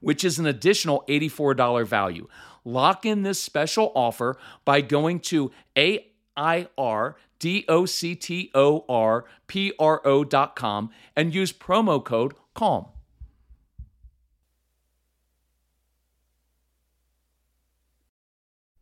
which is an additional $84 value. Lock in this special offer by going to AIRDOCTORPRO.com and use promo code CALM.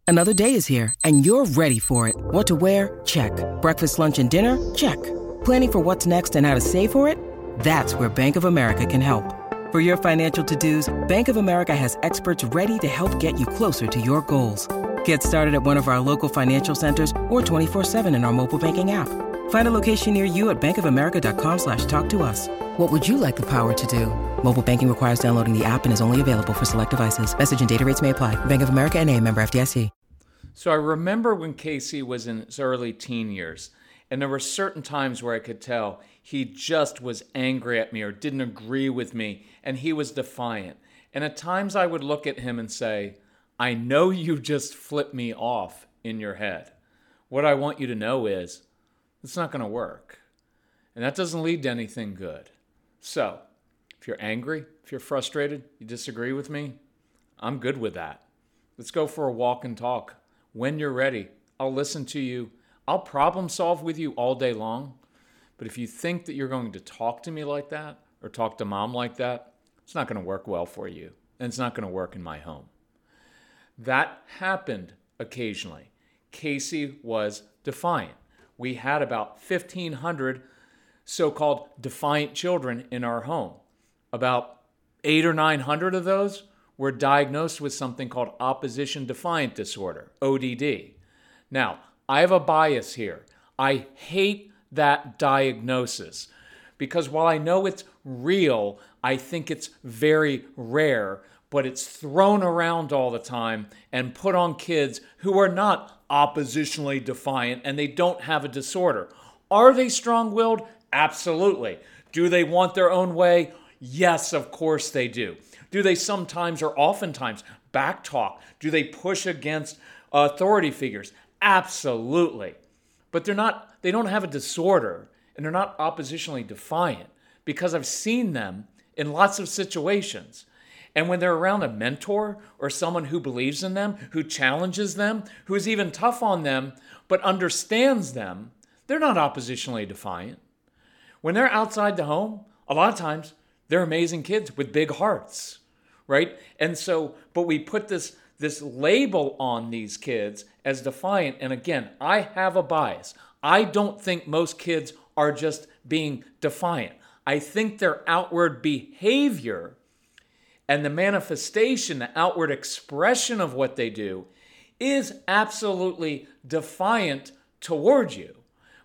Another day is here, and you're ready for it. What to wear? Check. Breakfast, lunch, and dinner? Check. Planning for what's next and how to save for it? That's where Bank of America can help. For your financial to-dos, Bank of America has experts ready to help get you closer to your goals. Get started at one of our local financial centers or 24-7 in our mobile banking app. Find a location near you at bankofamerica.com slash talk to us. What would you like the power to do? Mobile banking requires downloading the app and is only available for select devices. Message and data rates may apply. Bank of America and a member FDIC. So I remember when Casey was in his early teen years, and there were certain times where I could tell he just was angry at me or didn't agree with me, and he was defiant. And at times I would look at him and say, I know you just flipped me off in your head. What I want you to know is it's not going to work. And that doesn't lead to anything good. So, if you're angry, if you're frustrated, you disagree with me, I'm good with that. Let's go for a walk and talk. When you're ready, I'll listen to you. I'll problem solve with you all day long. But if you think that you're going to talk to me like that or talk to mom like that, it's not going to work well for you. And it's not going to work in my home. That happened occasionally. Casey was defiant. We had about 1,500 so called defiant children in our home. About eight or 900 of those were diagnosed with something called opposition defiant disorder, ODD. Now, I have a bias here. I hate that diagnosis because while I know it's real, I think it's very rare, but it's thrown around all the time and put on kids who are not oppositionally defiant and they don't have a disorder. Are they strong willed? Absolutely. Do they want their own way? Yes, of course they do. Do they sometimes or oftentimes backtalk? Do they push against uh, authority figures? Absolutely. But they're not they don't have a disorder and they're not oppositionally defiant because I've seen them in lots of situations. And when they're around a mentor or someone who believes in them, who challenges them, who's even tough on them, but understands them, they're not oppositionally defiant. When they're outside the home, a lot of times they're amazing kids with big hearts, right? And so, but we put this this label on these kids as defiant. And again, I have a bias. I don't think most kids are just being defiant. I think their outward behavior and the manifestation, the outward expression of what they do is absolutely defiant toward you.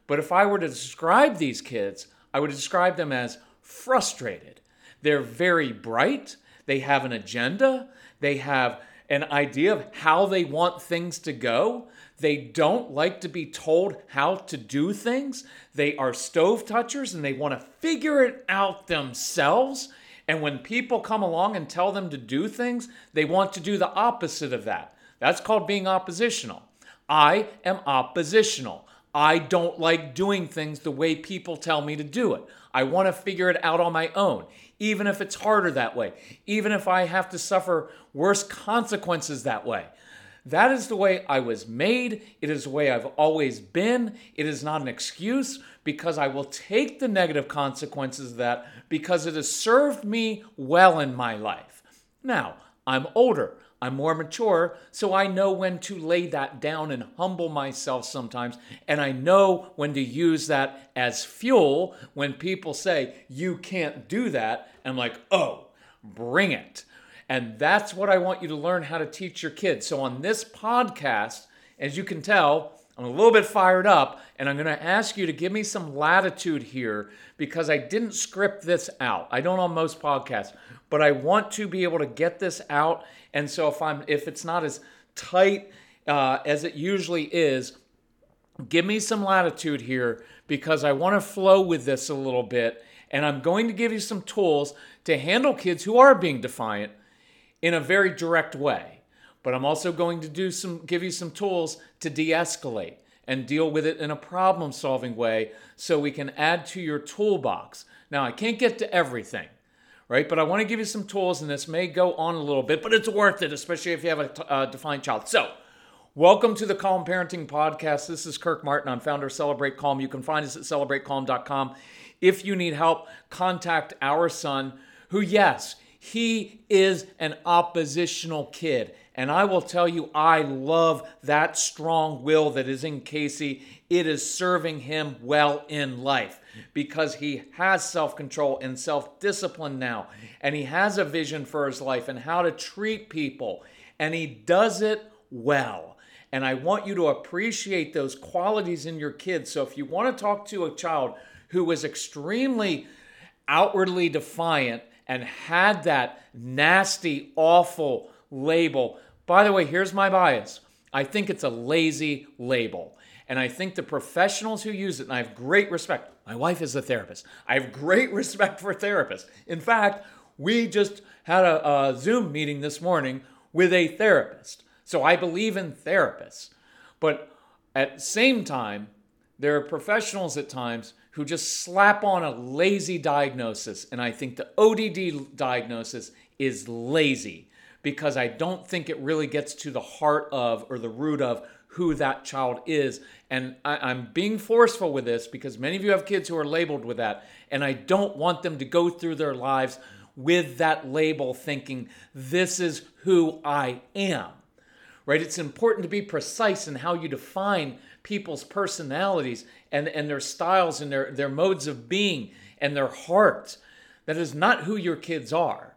But if I were to describe these kids, I would describe them as frustrated. They're very bright, they have an agenda, they have an idea of how they want things to go. They don't like to be told how to do things. They are stove touchers and they want to figure it out themselves. And when people come along and tell them to do things, they want to do the opposite of that. That's called being oppositional. I am oppositional. I don't like doing things the way people tell me to do it. I want to figure it out on my own, even if it's harder that way, even if I have to suffer worse consequences that way. That is the way I was made. It is the way I've always been. It is not an excuse because I will take the negative consequences of that because it has served me well in my life. Now, I'm older. I'm more mature, so I know when to lay that down and humble myself sometimes. And I know when to use that as fuel when people say, you can't do that. I'm like, oh, bring it. And that's what I want you to learn how to teach your kids. So on this podcast, as you can tell, I'm a little bit fired up, and I'm going to ask you to give me some latitude here because I didn't script this out. I don't on most podcasts, but I want to be able to get this out. And so if I'm if it's not as tight uh, as it usually is, give me some latitude here because I want to flow with this a little bit, and I'm going to give you some tools to handle kids who are being defiant in a very direct way but I'm also going to do some give you some tools to de-escalate and deal with it in a problem-solving way so we can add to your toolbox. Now, I can't get to everything, right? But I want to give you some tools and this may go on a little bit, but it's worth it, especially if you have a uh, defined child. So, Welcome to the Calm Parenting Podcast. This is Kirk Martin. I'm founder of Celebrate Calm. You can find us at celebratecalm.com. If you need help, contact our son, who, yes, he is an oppositional kid. And I will tell you, I love that strong will that is in Casey. It is serving him well in life because he has self control and self discipline now. And he has a vision for his life and how to treat people. And he does it well. And I want you to appreciate those qualities in your kids. So if you want to talk to a child who is extremely outwardly defiant and had that nasty, awful, label. By the way, here's my bias I think it's a lazy label. And I think the professionals who use it, and I have great respect. My wife is a therapist. I have great respect for therapists. In fact, we just had a, a Zoom meeting this morning with a therapist. So I believe in therapists. But at the same time, there are professionals at times who just slap on a lazy diagnosis. And I think the ODD diagnosis is lazy because I don't think it really gets to the heart of or the root of who that child is. And I, am being forceful with this because many of you have kids who are labeled with that. And I don't want them to go through their lives with that label thinking, this is who I am. Right? It's important to be precise in how you define people's personalities and, and their styles and their, their modes of being and their hearts. That is not who your kids are.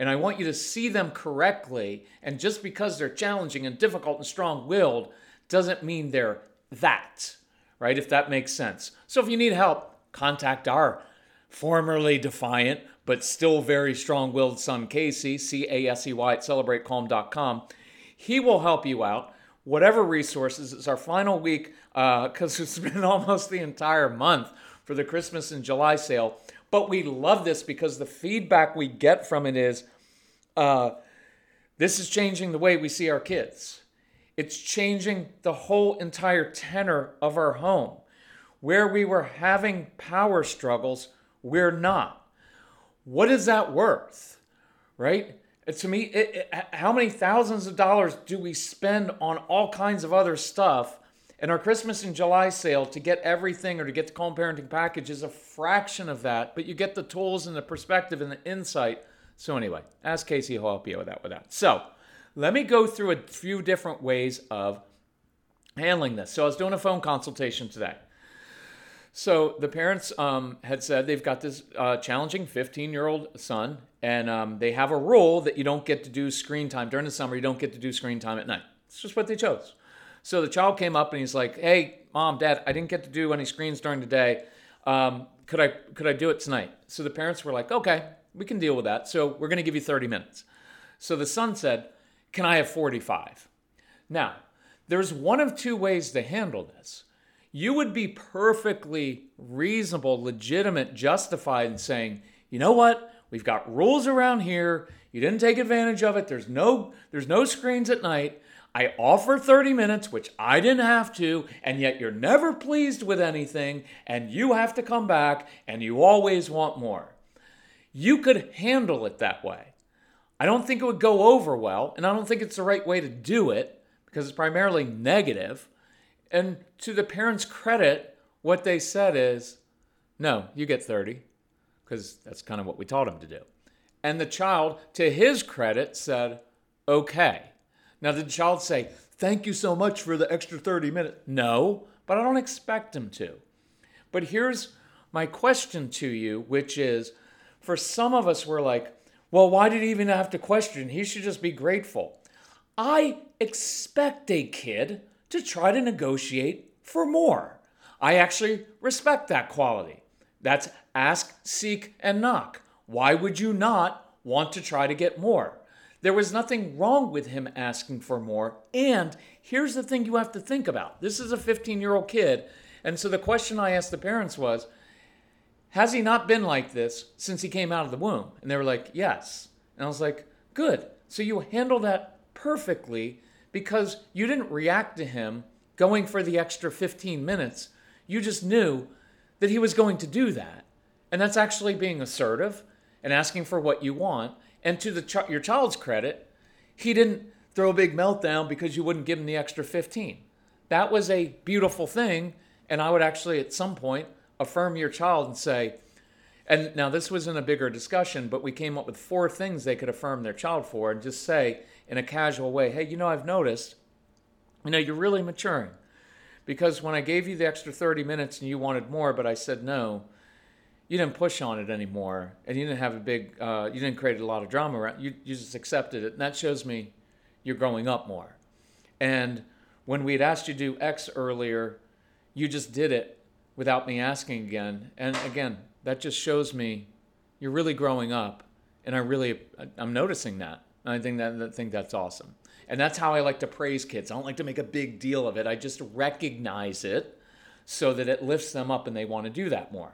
And I want you to see them correctly. And just because they're challenging and difficult and strong willed doesn't mean they're that, right? If that makes sense. So if you need help, contact our formerly defiant but still very strong willed son, Casey, C A S E Y at celebratecalm.com. He will help you out. Whatever resources, it's our final week because uh, it's been almost the entire month for the Christmas and July sale. But we love this because the feedback we get from it is uh, this is changing the way we see our kids. It's changing the whole entire tenor of our home. Where we were having power struggles, we're not. What is that worth? Right? To me, it, it, how many thousands of dollars do we spend on all kinds of other stuff and our Christmas and July sale to get everything or to get the calm parenting package is a fraction of that, but you get the tools and the perspective and the insight. So anyway, ask Casey, he'll help you with that with that. So let me go through a few different ways of handling this. So I was doing a phone consultation today. So the parents um, had said they've got this uh, challenging 15 year old son, and um, they have a rule that you don't get to do screen time during the summer. You don't get to do screen time at night. It's just what they chose. So the child came up and he's like, "Hey, mom, dad, I didn't get to do any screens during the day. Um, could I could I do it tonight?" So the parents were like, "Okay, we can deal with that. So we're going to give you 30 minutes." So the son said, "Can I have 45?" Now, there's one of two ways to handle this. You would be perfectly reasonable, legitimate, justified in saying, "You know what? We've got rules around here. You didn't take advantage of it. There's no there's no screens at night. I offer 30 minutes, which I didn't have to, and yet you're never pleased with anything, and you have to come back, and you always want more. You could handle it that way. I don't think it would go over well, and I don't think it's the right way to do it because it's primarily negative. And to the parents' credit, what they said is, no, you get 30, because that's kind of what we taught them to do. And the child, to his credit, said, okay. Now, did the child say, Thank you so much for the extra 30 minutes? No, but I don't expect him to. But here's my question to you, which is for some of us, we're like, well, why did he even have to question? He should just be grateful. I expect a kid to try to negotiate for more. I actually respect that quality. That's ask, seek, and knock. Why would you not want to try to get more? There was nothing wrong with him asking for more. And here's the thing you have to think about this is a 15 year old kid. And so the question I asked the parents was, Has he not been like this since he came out of the womb? And they were like, Yes. And I was like, Good. So you handle that perfectly because you didn't react to him going for the extra 15 minutes. You just knew that he was going to do that. And that's actually being assertive and asking for what you want. And to the ch- your child's credit, he didn't throw a big meltdown because you wouldn't give him the extra 15. That was a beautiful thing. And I would actually, at some point, affirm your child and say, and now this was in a bigger discussion, but we came up with four things they could affirm their child for and just say in a casual way, hey, you know, I've noticed, you know, you're really maturing. Because when I gave you the extra 30 minutes and you wanted more, but I said no, you didn't push on it anymore, and you didn't have a big, uh, you didn't create a lot of drama around. You you just accepted it, and that shows me you're growing up more. And when we had asked you to do X earlier, you just did it without me asking again. And again, that just shows me you're really growing up, and I really I'm noticing that. I think that I think that's awesome. And that's how I like to praise kids. I don't like to make a big deal of it. I just recognize it so that it lifts them up and they want to do that more.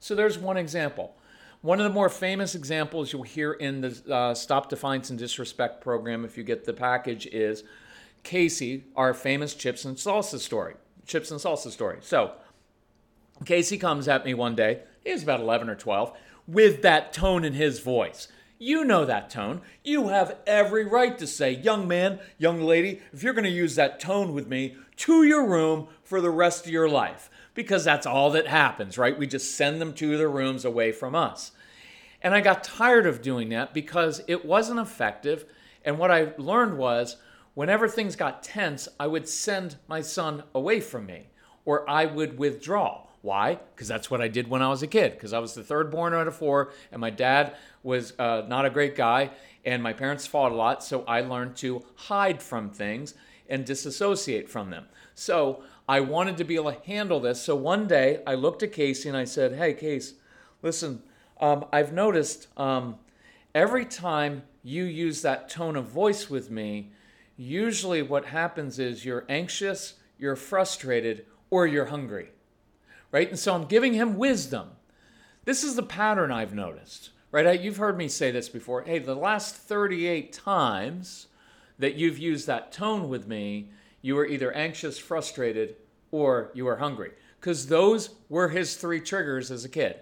So there's one example. One of the more famous examples you'll hear in the uh, Stop Defiance and Disrespect program, if you get the package, is Casey, our famous chips and salsa story. Chips and salsa story. So Casey comes at me one day, he was about 11 or 12, with that tone in his voice. You know that tone. You have every right to say, young man, young lady, if you're going to use that tone with me, to your room for the rest of your life because that's all that happens, right? We just send them to their rooms away from us. And I got tired of doing that because it wasn't effective. And what I learned was whenever things got tense, I would send my son away from me or I would withdraw. Why? Because that's what I did when I was a kid. Because I was the third born out of four, and my dad was uh, not a great guy, and my parents fought a lot. So I learned to hide from things and disassociate from them. So I wanted to be able to handle this. So one day I looked at Casey and I said, Hey, Case, listen, um, I've noticed um, every time you use that tone of voice with me, usually what happens is you're anxious, you're frustrated, or you're hungry. Right? And so I'm giving him wisdom. This is the pattern I've noticed. Right? You've heard me say this before. Hey, the last 38 times that you've used that tone with me, you were either anxious, frustrated, or you were hungry. Because those were his three triggers as a kid.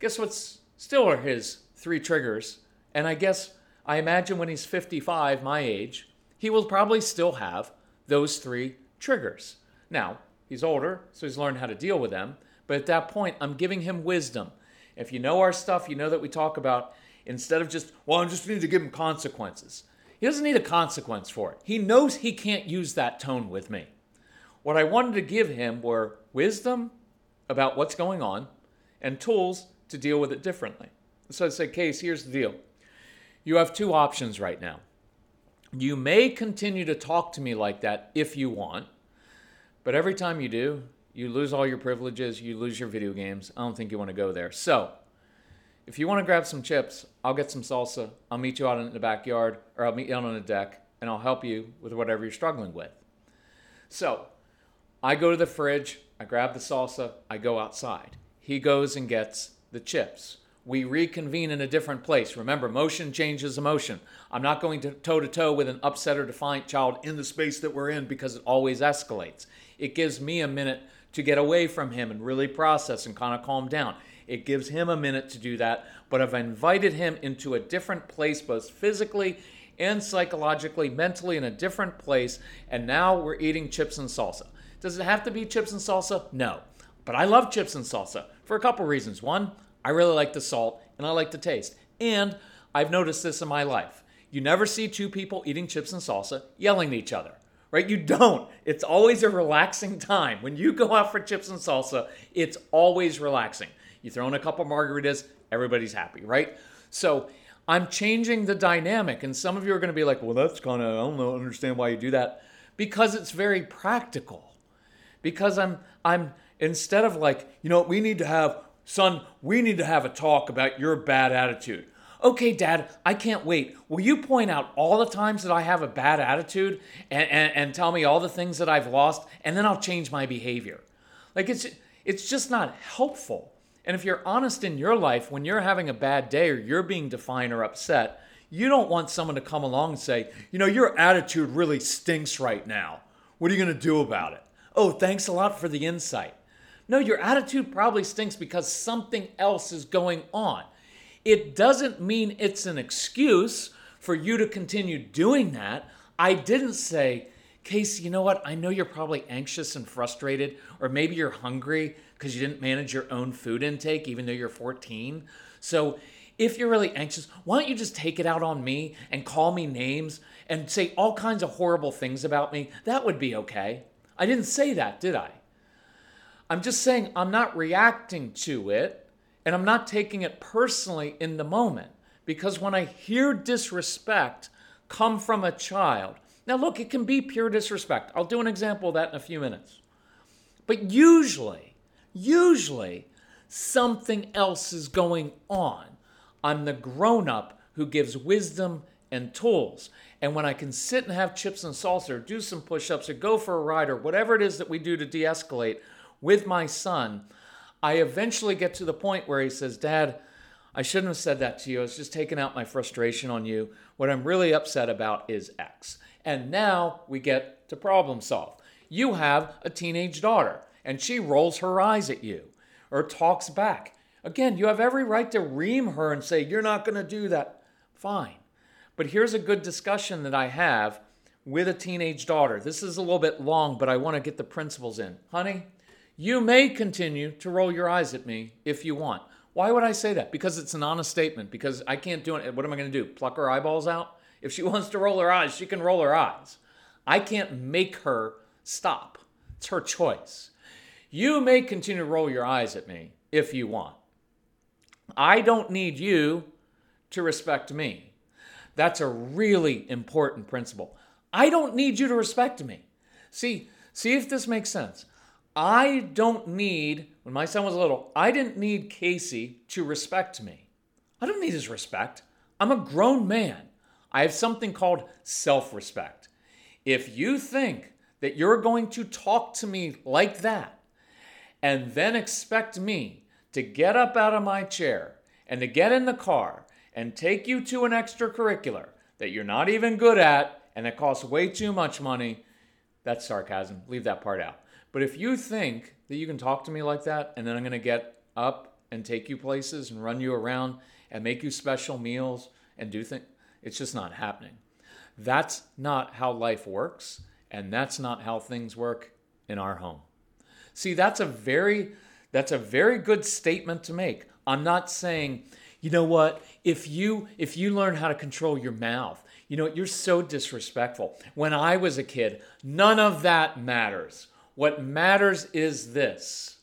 Guess what's still are his three triggers? And I guess, I imagine when he's 55, my age, he will probably still have those three triggers. Now, he's older, so he's learned how to deal with them. But at that point, I'm giving him wisdom. If you know our stuff, you know that we talk about instead of just, well, I just need to give him consequences. He doesn't need a consequence for it. He knows he can't use that tone with me. What I wanted to give him were wisdom about what's going on and tools to deal with it differently. So I said, Case, here's the deal. You have two options right now. You may continue to talk to me like that if you want, but every time you do, you lose all your privileges, you lose your video games. I don't think you want to go there. So, if you want to grab some chips, I'll get some salsa. I'll meet you out in the backyard, or I'll meet you out on the deck, and I'll help you with whatever you're struggling with. So I go to the fridge, I grab the salsa, I go outside. He goes and gets the chips. We reconvene in a different place. Remember, motion changes emotion. I'm not going to toe to toe with an upset or defiant child in the space that we're in because it always escalates. It gives me a minute to get away from him and really process and kind of calm down. It gives him a minute to do that, but I've invited him into a different place, both physically and psychologically, mentally in a different place, and now we're eating chips and salsa. Does it have to be chips and salsa? No. But I love chips and salsa for a couple reasons. One, I really like the salt and I like the taste. And I've noticed this in my life. You never see two people eating chips and salsa yelling at each other, right? You don't. It's always a relaxing time. When you go out for chips and salsa, it's always relaxing. You throw in a couple margaritas, everybody's happy, right? So I'm changing the dynamic, and some of you are going to be like, well, that's kind of, I don't know, understand why you do that. Because it's very practical. Because I'm, I'm, instead of like, you know, we need to have, son, we need to have a talk about your bad attitude. Okay, dad, I can't wait. Will you point out all the times that I have a bad attitude and, and, and tell me all the things that I've lost, and then I'll change my behavior? Like, it's, it's just not helpful. And if you're honest in your life, when you're having a bad day or you're being defiant or upset, you don't want someone to come along and say, you know, your attitude really stinks right now. What are you going to do about it? Oh, thanks a lot for the insight. No, your attitude probably stinks because something else is going on. It doesn't mean it's an excuse for you to continue doing that. I didn't say, Casey, you know what? I know you're probably anxious and frustrated, or maybe you're hungry because you didn't manage your own food intake, even though you're 14. So if you're really anxious, why don't you just take it out on me and call me names and say all kinds of horrible things about me? That would be okay. I didn't say that, did I? I'm just saying I'm not reacting to it and I'm not taking it personally in the moment because when I hear disrespect come from a child, now, look, it can be pure disrespect. I'll do an example of that in a few minutes. But usually, usually, something else is going on. I'm the grown up who gives wisdom and tools. And when I can sit and have chips and salsa, or do some push ups, or go for a ride, or whatever it is that we do to de escalate with my son, I eventually get to the point where he says, Dad, I shouldn't have said that to you. I was just taking out my frustration on you. What I'm really upset about is X. And now we get to problem solve. You have a teenage daughter, and she rolls her eyes at you or talks back. Again, you have every right to ream her and say, You're not going to do that. Fine. But here's a good discussion that I have with a teenage daughter. This is a little bit long, but I want to get the principles in. Honey, you may continue to roll your eyes at me if you want. Why would I say that? Because it's an honest statement. Because I can't do it. What am I going to do? Pluck her eyeballs out? If she wants to roll her eyes, she can roll her eyes. I can't make her stop. It's her choice. You may continue to roll your eyes at me if you want. I don't need you to respect me. That's a really important principle. I don't need you to respect me. See, see if this makes sense. I don't need, when my son was little, I didn't need Casey to respect me. I don't need his respect. I'm a grown man. I have something called self respect. If you think that you're going to talk to me like that and then expect me to get up out of my chair and to get in the car and take you to an extracurricular that you're not even good at and that costs way too much money, that's sarcasm. Leave that part out. But if you think that you can talk to me like that and then I'm going to get up and take you places and run you around and make you special meals and do things, it's just not happening. That's not how life works, and that's not how things work in our home. See, that's a very that's a very good statement to make. I'm not saying, you know what, if you if you learn how to control your mouth, you know, you're so disrespectful. When I was a kid, none of that matters. What matters is this.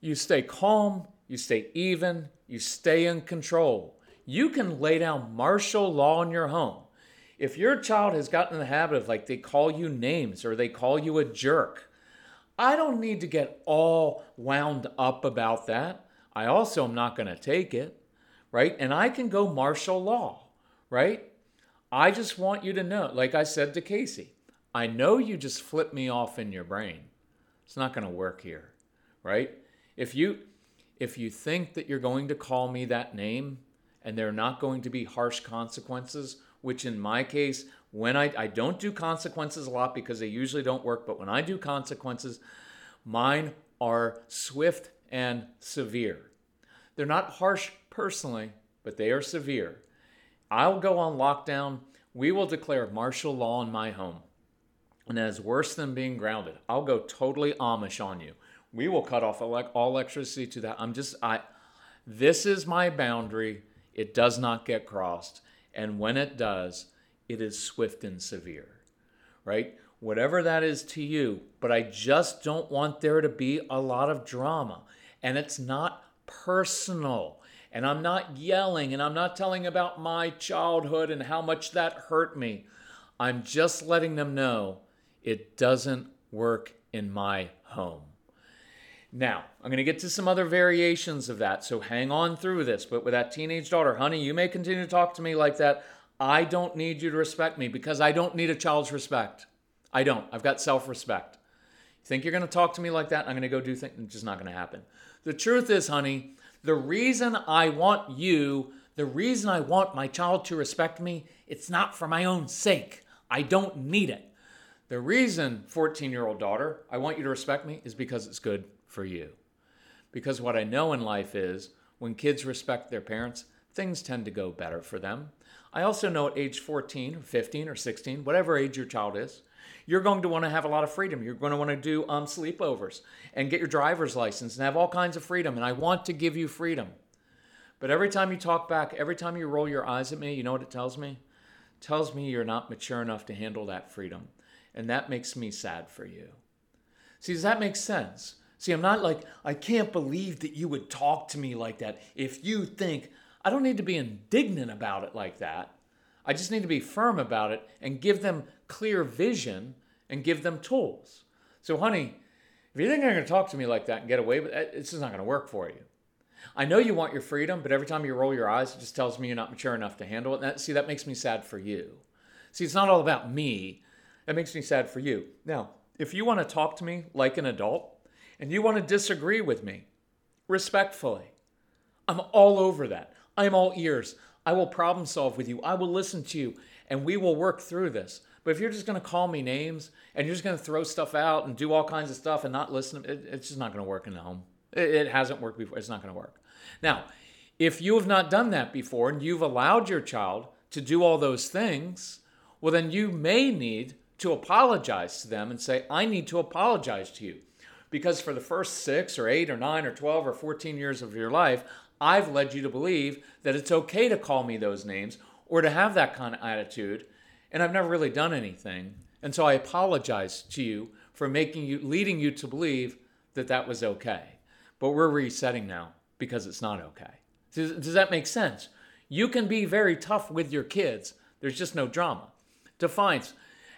You stay calm, you stay even, you stay in control you can lay down martial law in your home. If your child has gotten in the habit of like they call you names or they call you a jerk, I don't need to get all wound up about that. I also am not going to take it, right? And I can go martial law, right? I just want you to know, like I said to Casey, I know you just flip me off in your brain. It's not going to work here, right? If you if you think that you're going to call me that name, and there are not going to be harsh consequences, which in my case, when I, I don't do consequences a lot because they usually don't work, but when I do consequences, mine are swift and severe. They're not harsh personally, but they are severe. I'll go on lockdown. We will declare martial law in my home. And that is worse than being grounded. I'll go totally Amish on you. We will cut off all electricity to that. I'm just, I, this is my boundary. It does not get crossed. And when it does, it is swift and severe, right? Whatever that is to you, but I just don't want there to be a lot of drama. And it's not personal. And I'm not yelling and I'm not telling about my childhood and how much that hurt me. I'm just letting them know it doesn't work in my home. Now, I'm going to get to some other variations of that, so hang on through this. But with that teenage daughter, honey, you may continue to talk to me like that. I don't need you to respect me because I don't need a child's respect. I don't. I've got self respect. You think you're going to talk to me like that? I'm going to go do things. It's just not going to happen. The truth is, honey, the reason I want you, the reason I want my child to respect me, it's not for my own sake. I don't need it. The reason, 14 year old daughter, I want you to respect me is because it's good for you. Because what I know in life is when kids respect their parents, things tend to go better for them. I also know at age 14 or 15 or 16, whatever age your child is, you're going to want to have a lot of freedom. You're going to want to do um, sleepovers and get your driver's license and have all kinds of freedom. And I want to give you freedom. But every time you talk back, every time you roll your eyes at me, you know what it tells me? It tells me you're not mature enough to handle that freedom. And that makes me sad for you. See, does that make sense? See, I'm not like, I can't believe that you would talk to me like that. If you think, I don't need to be indignant about it like that. I just need to be firm about it and give them clear vision and give them tools. So, honey, if you think you're going to talk to me like that and get away with it, it's just not going to work for you. I know you want your freedom, but every time you roll your eyes, it just tells me you're not mature enough to handle it. And that, see, that makes me sad for you. See, it's not all about me. That makes me sad for you. Now, if you want to talk to me like an adult and you want to disagree with me respectfully, I'm all over that. I'm all ears. I will problem solve with you. I will listen to you and we will work through this. But if you're just going to call me names and you're just going to throw stuff out and do all kinds of stuff and not listen, it, it's just not going to work in the home. It, it hasn't worked before. It's not going to work. Now, if you have not done that before and you've allowed your child to do all those things, well, then you may need to apologize to them and say, I need to apologize to you. Because for the first six or eight or nine or 12 or 14 years of your life, I've led you to believe that it's okay to call me those names or to have that kind of attitude. And I've never really done anything. And so I apologize to you for making you, leading you to believe that that was okay. But we're resetting now because it's not okay. Does, does that make sense? You can be very tough with your kids. There's just no drama. Defiance,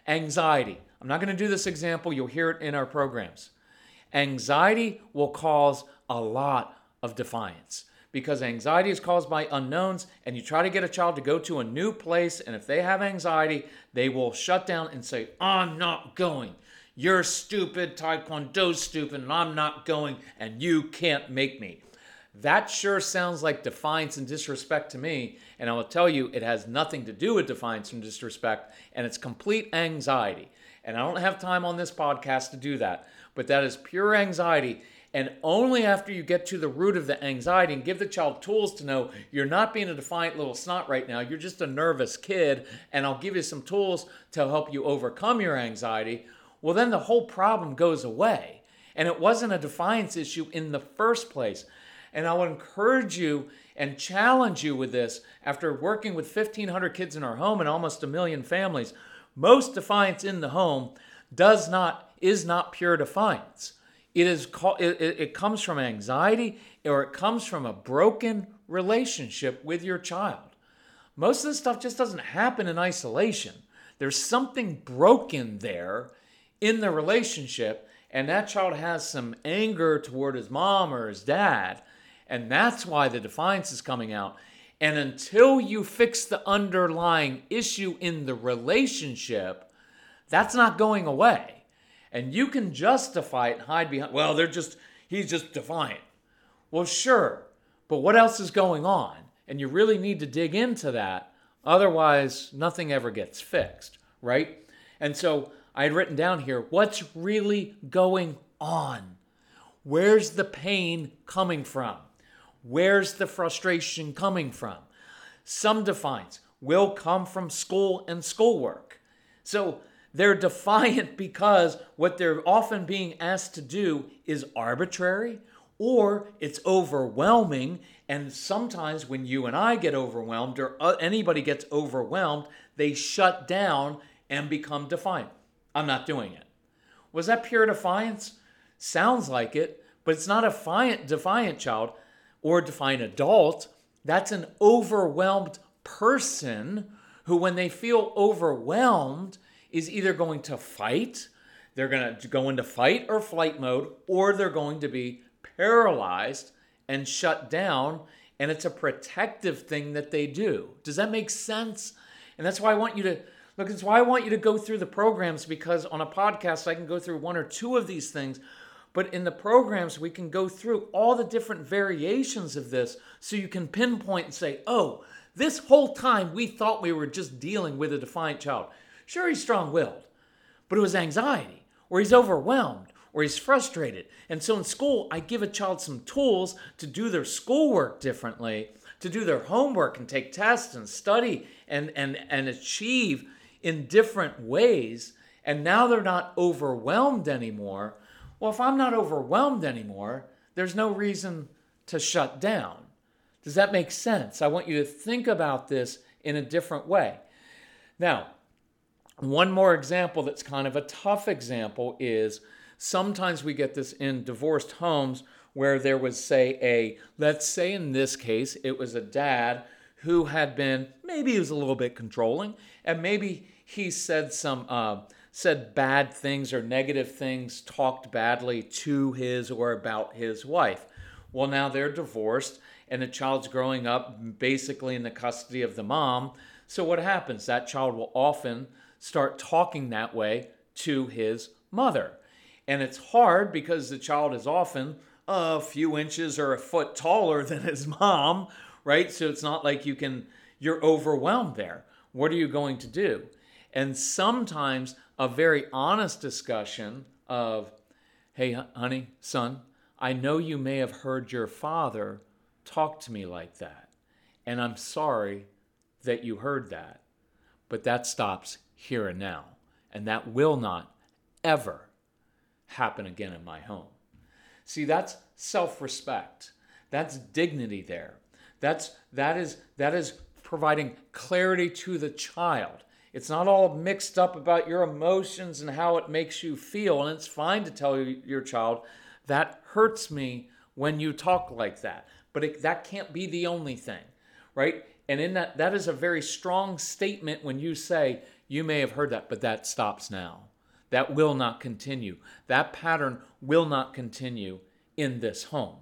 anxiety. I'm not going to do this example. You'll hear it in our programs. Anxiety will cause a lot of defiance because anxiety is caused by unknowns and you try to get a child to go to a new place and if they have anxiety they will shut down and say i'm not going you're stupid taekwondo's stupid and i'm not going and you can't make me that sure sounds like defiance and disrespect to me and i will tell you it has nothing to do with defiance and disrespect and it's complete anxiety and i don't have time on this podcast to do that but that is pure anxiety and only after you get to the root of the anxiety and give the child tools to know you're not being a defiant little snot right now, you're just a nervous kid, and I'll give you some tools to help you overcome your anxiety, well, then the whole problem goes away. And it wasn't a defiance issue in the first place. And I would encourage you and challenge you with this after working with 1,500 kids in our home and almost a million families. Most defiance in the home does not is not pure defiance. It is called, it, it comes from anxiety or it comes from a broken relationship with your child. Most of this stuff just doesn't happen in isolation. There's something broken there in the relationship, and that child has some anger toward his mom or his dad, and that's why the defiance is coming out. And until you fix the underlying issue in the relationship, that's not going away. And you can justify it and hide behind, well, they're just, he's just defiant. Well, sure, but what else is going on? And you really need to dig into that. Otherwise, nothing ever gets fixed, right? And so I had written down here what's really going on? Where's the pain coming from? Where's the frustration coming from? Some defiance will come from school and schoolwork. So they're defiant because what they're often being asked to do is arbitrary or it's overwhelming. And sometimes when you and I get overwhelmed or uh, anybody gets overwhelmed, they shut down and become defiant. I'm not doing it. Was that pure defiance? Sounds like it, but it's not a defiant, defiant child or define adult. That's an overwhelmed person who, when they feel overwhelmed, is either going to fight, they're going to go into fight or flight mode, or they're going to be paralyzed and shut down. And it's a protective thing that they do. Does that make sense? And that's why I want you to look, that's why I want you to go through the programs because on a podcast, I can go through one or two of these things. But in the programs, we can go through all the different variations of this so you can pinpoint and say, oh, this whole time we thought we were just dealing with a defiant child. Sure, he's strong willed, but it was anxiety, or he's overwhelmed, or he's frustrated. And so in school, I give a child some tools to do their schoolwork differently, to do their homework and take tests and study and, and, and achieve in different ways. And now they're not overwhelmed anymore. Well, if I'm not overwhelmed anymore, there's no reason to shut down. Does that make sense? I want you to think about this in a different way. Now, one more example that's kind of a tough example is sometimes we get this in divorced homes where there was, say, a, let's say in this case, it was a dad who had been, maybe he was a little bit controlling, and maybe he said some, uh, said bad things or negative things, talked badly to his or about his wife. Well, now they're divorced and the child's growing up basically in the custody of the mom. So what happens? That child will often start talking that way to his mother. And it's hard because the child is often a few inches or a foot taller than his mom, right? So it's not like you can, you're overwhelmed there. What are you going to do? And sometimes a very honest discussion of, hey, honey, son, I know you may have heard your father talk to me like that. And I'm sorry that you heard that. But that stops here and now. And that will not ever happen again in my home. See, that's self-respect. That's dignity there. That's that is that is providing clarity to the child. It's not all mixed up about your emotions and how it makes you feel. And it's fine to tell your child that hurts me when you talk like that. But it, that can't be the only thing, right? And in that, that is a very strong statement when you say, you may have heard that, but that stops now. That will not continue. That pattern will not continue in this home,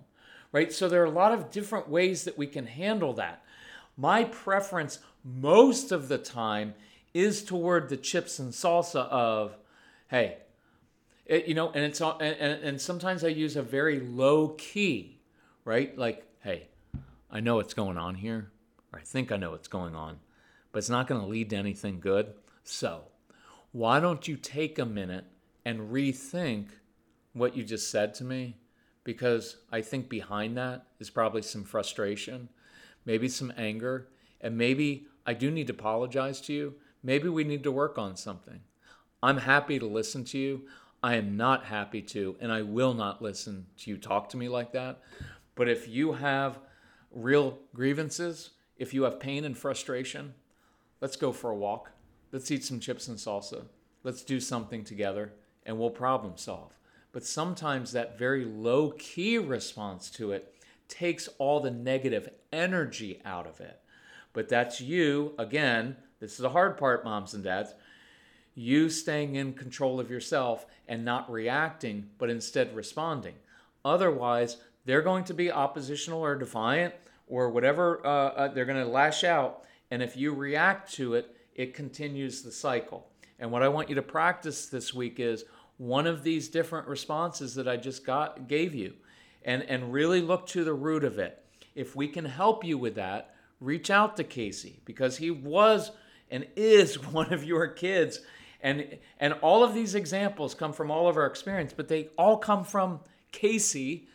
right? So there are a lot of different ways that we can handle that. My preference most of the time is toward the chips and salsa of, hey, it, you know, and it's and, and sometimes I use a very low key, right? Like, hey, I know what's going on here, or I think I know what's going on, but it's not going to lead to anything good. So, why don't you take a minute and rethink what you just said to me? Because I think behind that is probably some frustration, maybe some anger, and maybe I do need to apologize to you. Maybe we need to work on something. I'm happy to listen to you. I am not happy to, and I will not listen to you talk to me like that. But if you have real grievances, if you have pain and frustration, let's go for a walk. Let's eat some chips and salsa. Let's do something together and we'll problem solve. But sometimes that very low key response to it takes all the negative energy out of it. But that's you, again, this is the hard part, moms and dads. You staying in control of yourself and not reacting, but instead responding. Otherwise, they're going to be oppositional or defiant or whatever, uh, uh, they're going to lash out. And if you react to it, it continues the cycle. And what I want you to practice this week is one of these different responses that I just got gave you and and really look to the root of it. If we can help you with that, reach out to Casey because he was and is one of your kids and and all of these examples come from all of our experience, but they all come from Casey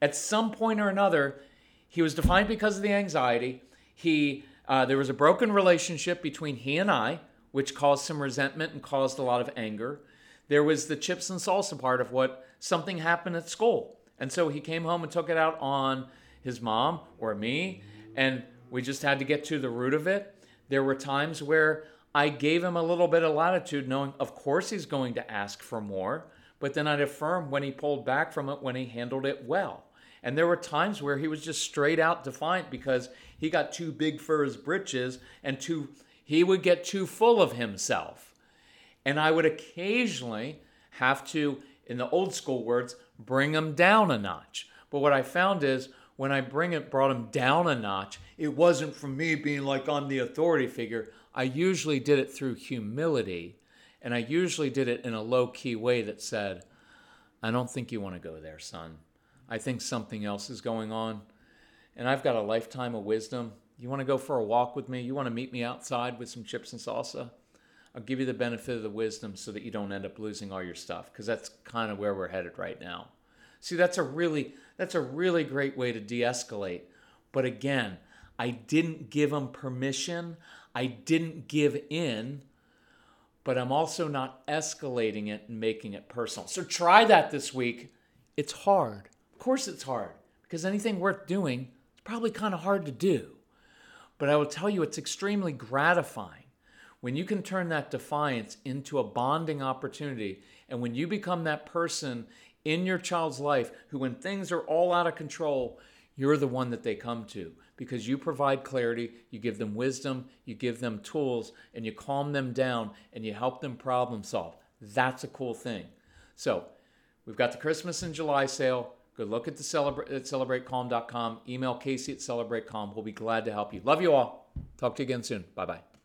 at some point or another. He was defined because of the anxiety. He uh, there was a broken relationship between he and I, which caused some resentment and caused a lot of anger. There was the chips and salsa part of what something happened at school And so he came home and took it out on his mom or me, and we just had to get to the root of it. There were times where I gave him a little bit of latitude, knowing, of course, he's going to ask for more, but then I'd affirm when he pulled back from it, when he handled it well. And there were times where he was just straight out defiant because he got too big for his britches and too he would get too full of himself. And I would occasionally have to, in the old school words, bring him down a notch. But what I found is when I bring it brought him down a notch, it wasn't from me being like I'm the authority figure. I usually did it through humility, and I usually did it in a low key way that said, I don't think you want to go there, son. I think something else is going on. And I've got a lifetime of wisdom. You want to go for a walk with me? You want to meet me outside with some chips and salsa? I'll give you the benefit of the wisdom so that you don't end up losing all your stuff because that's kind of where we're headed right now. See, that's a really that's a really great way to de-escalate. But again, I didn't give them permission. I didn't give in, but I'm also not escalating it and making it personal. So try that this week. It's hard. Of course it's hard because anything worth doing is probably kind of hard to do. But I will tell you, it's extremely gratifying when you can turn that defiance into a bonding opportunity. And when you become that person in your child's life who, when things are all out of control, you're the one that they come to because you provide clarity, you give them wisdom, you give them tools, and you calm them down and you help them problem solve. That's a cool thing. So, we've got the Christmas in July sale. Go look at the celebrate at celebratecalm.com. Email Casey at celebratecalm. We'll be glad to help you. Love you all. Talk to you again soon. Bye bye.